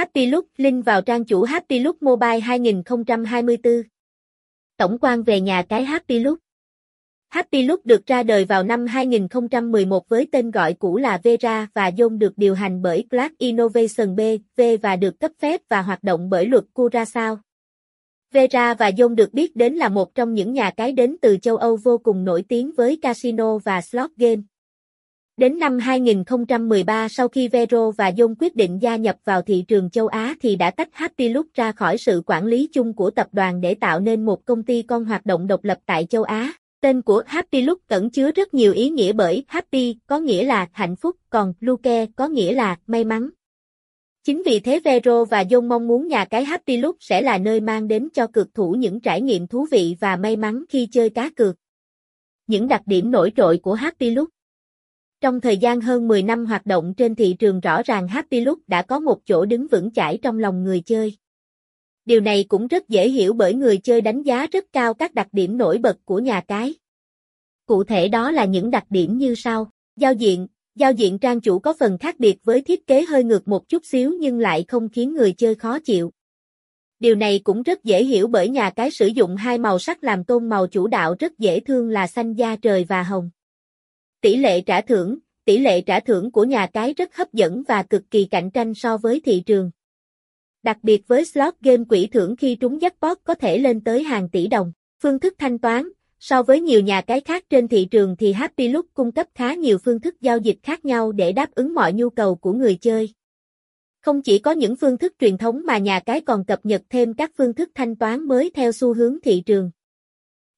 Happy Look, link vào trang chủ Happy Look Mobile 2024. Tổng quan về nhà cái Happy Look Happy Look được ra đời vào năm 2011 với tên gọi cũ là Vera và Zone được điều hành bởi Black Innovation BV và được cấp phép và hoạt động bởi luật Curaçao. Vera và Zone được biết đến là một trong những nhà cái đến từ châu Âu vô cùng nổi tiếng với casino và slot game. Đến năm 2013 sau khi Vero và Zone quyết định gia nhập vào thị trường châu Á thì đã tách Happy Look ra khỏi sự quản lý chung của tập đoàn để tạo nên một công ty con hoạt động độc lập tại châu Á. Tên của Happy Look cẩn chứa rất nhiều ý nghĩa bởi Happy có nghĩa là hạnh phúc, còn Luke có nghĩa là may mắn. Chính vì thế Vero và John mong muốn nhà cái Happy Look sẽ là nơi mang đến cho cược thủ những trải nghiệm thú vị và may mắn khi chơi cá cược. Những đặc điểm nổi trội của Happy Look trong thời gian hơn 10 năm hoạt động trên thị trường rõ ràng Happy Look đã có một chỗ đứng vững chãi trong lòng người chơi. Điều này cũng rất dễ hiểu bởi người chơi đánh giá rất cao các đặc điểm nổi bật của nhà cái. Cụ thể đó là những đặc điểm như sau. Giao diện, giao diện trang chủ có phần khác biệt với thiết kế hơi ngược một chút xíu nhưng lại không khiến người chơi khó chịu. Điều này cũng rất dễ hiểu bởi nhà cái sử dụng hai màu sắc làm tôn màu chủ đạo rất dễ thương là xanh da trời và hồng. Tỷ lệ trả thưởng, tỷ lệ trả thưởng của nhà cái rất hấp dẫn và cực kỳ cạnh tranh so với thị trường. Đặc biệt với slot game quỹ thưởng khi trúng jackpot có thể lên tới hàng tỷ đồng. Phương thức thanh toán, so với nhiều nhà cái khác trên thị trường thì Happy Look cung cấp khá nhiều phương thức giao dịch khác nhau để đáp ứng mọi nhu cầu của người chơi. Không chỉ có những phương thức truyền thống mà nhà cái còn cập nhật thêm các phương thức thanh toán mới theo xu hướng thị trường.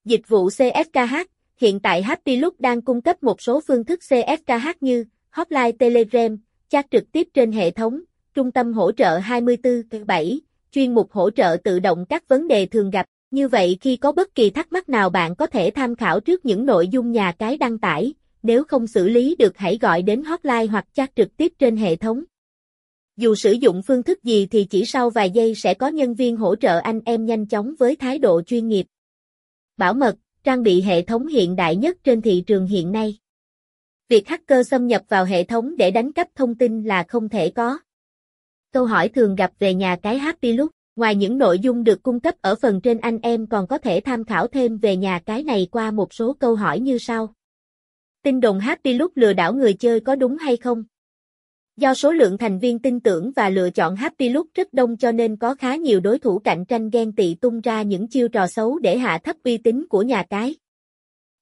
Dịch vụ CSKH, hiện tại Happy Look đang cung cấp một số phương thức CSKH như Hotline Telegram, chat trực tiếp trên hệ thống, Trung tâm hỗ trợ 24/7, chuyên mục hỗ trợ tự động các vấn đề thường gặp. Như vậy khi có bất kỳ thắc mắc nào bạn có thể tham khảo trước những nội dung nhà cái đăng tải, nếu không xử lý được hãy gọi đến hotline hoặc chat trực tiếp trên hệ thống. Dù sử dụng phương thức gì thì chỉ sau vài giây sẽ có nhân viên hỗ trợ anh em nhanh chóng với thái độ chuyên nghiệp. Bảo mật, trang bị hệ thống hiện đại nhất trên thị trường hiện nay. Việc hacker xâm nhập vào hệ thống để đánh cắp thông tin là không thể có. Câu hỏi thường gặp về nhà cái Happy Look, ngoài những nội dung được cung cấp ở phần trên anh em còn có thể tham khảo thêm về nhà cái này qua một số câu hỏi như sau. Tin đồn Happy Look lừa đảo người chơi có đúng hay không? Do số lượng thành viên tin tưởng và lựa chọn Happy Look rất đông cho nên có khá nhiều đối thủ cạnh tranh ghen tị tung ra những chiêu trò xấu để hạ thấp uy tín của nhà cái.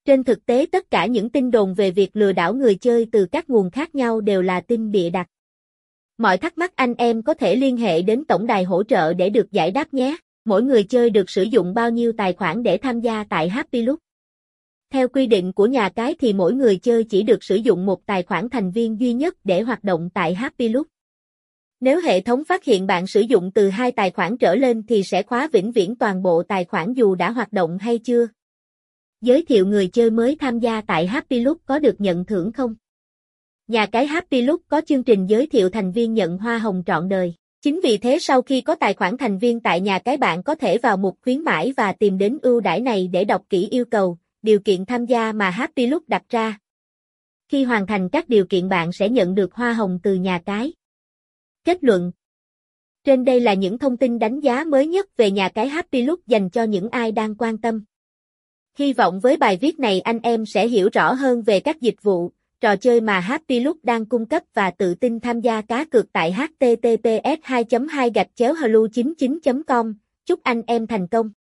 Trên thực tế tất cả những tin đồn về việc lừa đảo người chơi từ các nguồn khác nhau đều là tin bịa đặt. Mọi thắc mắc anh em có thể liên hệ đến tổng đài hỗ trợ để được giải đáp nhé. Mỗi người chơi được sử dụng bao nhiêu tài khoản để tham gia tại Happy Look? Theo quy định của nhà cái thì mỗi người chơi chỉ được sử dụng một tài khoản thành viên duy nhất để hoạt động tại Happy Loop. Nếu hệ thống phát hiện bạn sử dụng từ hai tài khoản trở lên thì sẽ khóa vĩnh viễn toàn bộ tài khoản dù đã hoạt động hay chưa. Giới thiệu người chơi mới tham gia tại Happy Loop có được nhận thưởng không? Nhà cái Happy Loop có chương trình giới thiệu thành viên nhận hoa hồng trọn đời. Chính vì thế sau khi có tài khoản thành viên tại nhà cái bạn có thể vào mục khuyến mãi và tìm đến ưu đãi này để đọc kỹ yêu cầu, điều kiện tham gia mà Happy Look đặt ra. Khi hoàn thành các điều kiện bạn sẽ nhận được hoa hồng từ nhà cái. Kết luận Trên đây là những thông tin đánh giá mới nhất về nhà cái Happy Look dành cho những ai đang quan tâm. Hy vọng với bài viết này anh em sẽ hiểu rõ hơn về các dịch vụ, trò chơi mà Happy Look đang cung cấp và tự tin tham gia cá cược tại https 2 2 gạch chéo hello 99 com Chúc anh em thành công!